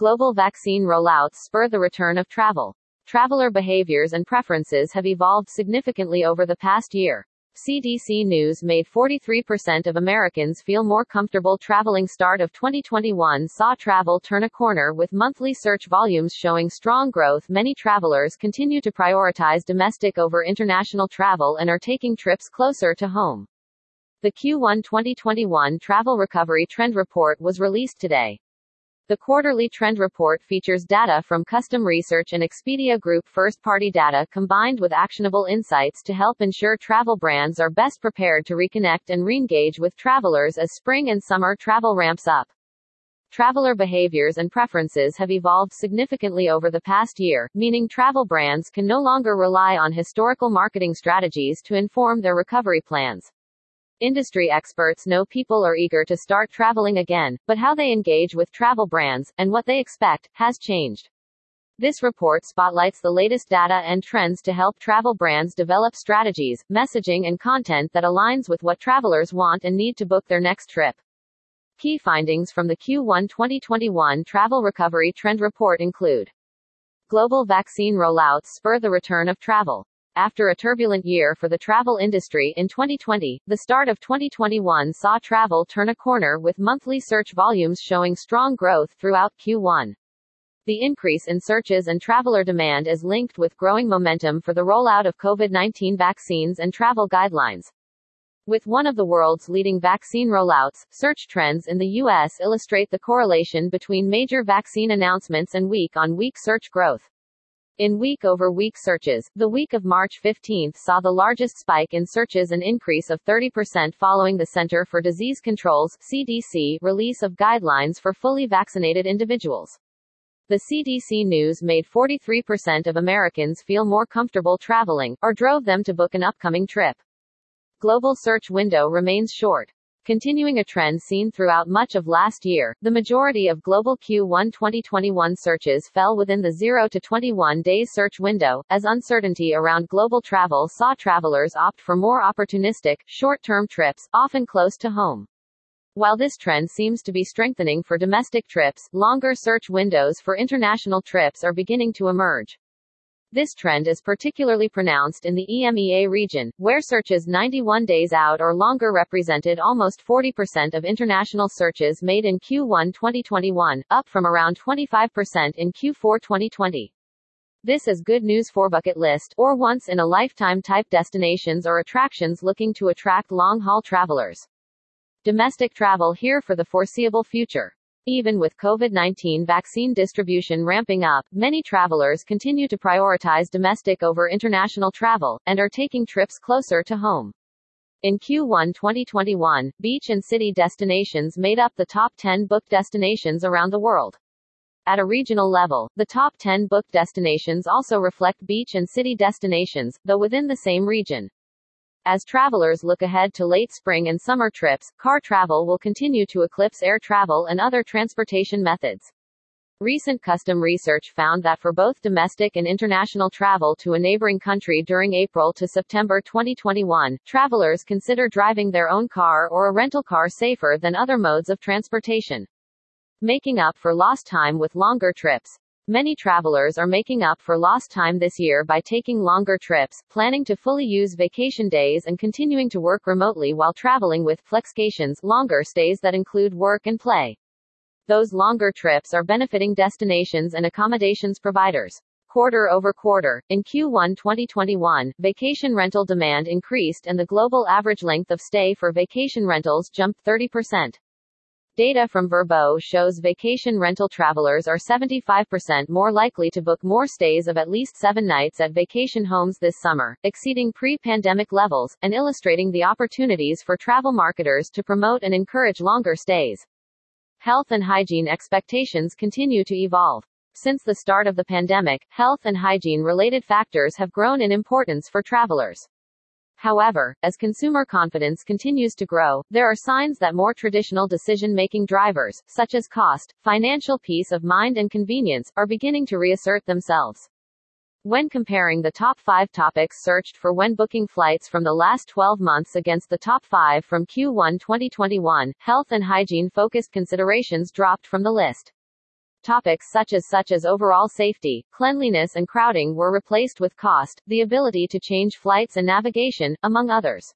Global vaccine rollouts spur the return of travel. Traveler behaviors and preferences have evolved significantly over the past year. CDC News made 43% of Americans feel more comfortable traveling. Start of 2021 saw travel turn a corner with monthly search volumes showing strong growth. Many travelers continue to prioritize domestic over international travel and are taking trips closer to home. The Q1 2021 Travel Recovery Trend Report was released today. The quarterly trend report features data from Custom Research and Expedia Group first party data combined with actionable insights to help ensure travel brands are best prepared to reconnect and re-engage with travelers as spring and summer travel ramps up. Traveler behaviors and preferences have evolved significantly over the past year, meaning travel brands can no longer rely on historical marketing strategies to inform their recovery plans. Industry experts know people are eager to start traveling again, but how they engage with travel brands, and what they expect, has changed. This report spotlights the latest data and trends to help travel brands develop strategies, messaging, and content that aligns with what travelers want and need to book their next trip. Key findings from the Q1 2021 Travel Recovery Trend Report include Global vaccine rollouts spur the return of travel. After a turbulent year for the travel industry in 2020, the start of 2021 saw travel turn a corner with monthly search volumes showing strong growth throughout Q1. The increase in searches and traveler demand is linked with growing momentum for the rollout of COVID 19 vaccines and travel guidelines. With one of the world's leading vaccine rollouts, search trends in the U.S. illustrate the correlation between major vaccine announcements and week on week search growth. In week-over-week searches, the week of March 15 saw the largest spike in searches an increase of 30% following the Center for Disease Control's CDC release of guidelines for fully vaccinated individuals. The CDC news made 43% of Americans feel more comfortable traveling, or drove them to book an upcoming trip. Global search window remains short. Continuing a trend seen throughout much of last year, the majority of global Q1 2021 searches fell within the 0 to 21 days search window, as uncertainty around global travel saw travelers opt for more opportunistic, short term trips, often close to home. While this trend seems to be strengthening for domestic trips, longer search windows for international trips are beginning to emerge. This trend is particularly pronounced in the EMEA region, where searches 91 days out or longer represented almost 40% of international searches made in Q1 2021, up from around 25% in Q4 2020. This is good news for bucket list or once in a lifetime type destinations or attractions looking to attract long haul travelers. Domestic travel here for the foreseeable future. Even with COVID-19 vaccine distribution ramping up, many travelers continue to prioritize domestic over international travel, and are taking trips closer to home. In Q1 2021, beach and city destinations made up the top 10 booked destinations around the world. At a regional level, the top 10 booked destinations also reflect beach and city destinations, though within the same region. As travelers look ahead to late spring and summer trips, car travel will continue to eclipse air travel and other transportation methods. Recent custom research found that for both domestic and international travel to a neighboring country during April to September 2021, travelers consider driving their own car or a rental car safer than other modes of transportation. Making up for lost time with longer trips. Many travelers are making up for lost time this year by taking longer trips, planning to fully use vacation days and continuing to work remotely while traveling with flexcations, longer stays that include work and play. Those longer trips are benefiting destinations and accommodations providers. Quarter over quarter, in Q1 2021, vacation rental demand increased and the global average length of stay for vacation rentals jumped 30%. Data from Vrbo shows vacation rental travelers are 75% more likely to book more stays of at least seven nights at vacation homes this summer, exceeding pre pandemic levels, and illustrating the opportunities for travel marketers to promote and encourage longer stays. Health and hygiene expectations continue to evolve. Since the start of the pandemic, health and hygiene related factors have grown in importance for travelers. However, as consumer confidence continues to grow, there are signs that more traditional decision making drivers, such as cost, financial peace of mind, and convenience, are beginning to reassert themselves. When comparing the top five topics searched for when booking flights from the last 12 months against the top five from Q1 2021, health and hygiene focused considerations dropped from the list. Topics such as such as overall safety, cleanliness and crowding were replaced with cost, the ability to change flights and navigation, among others.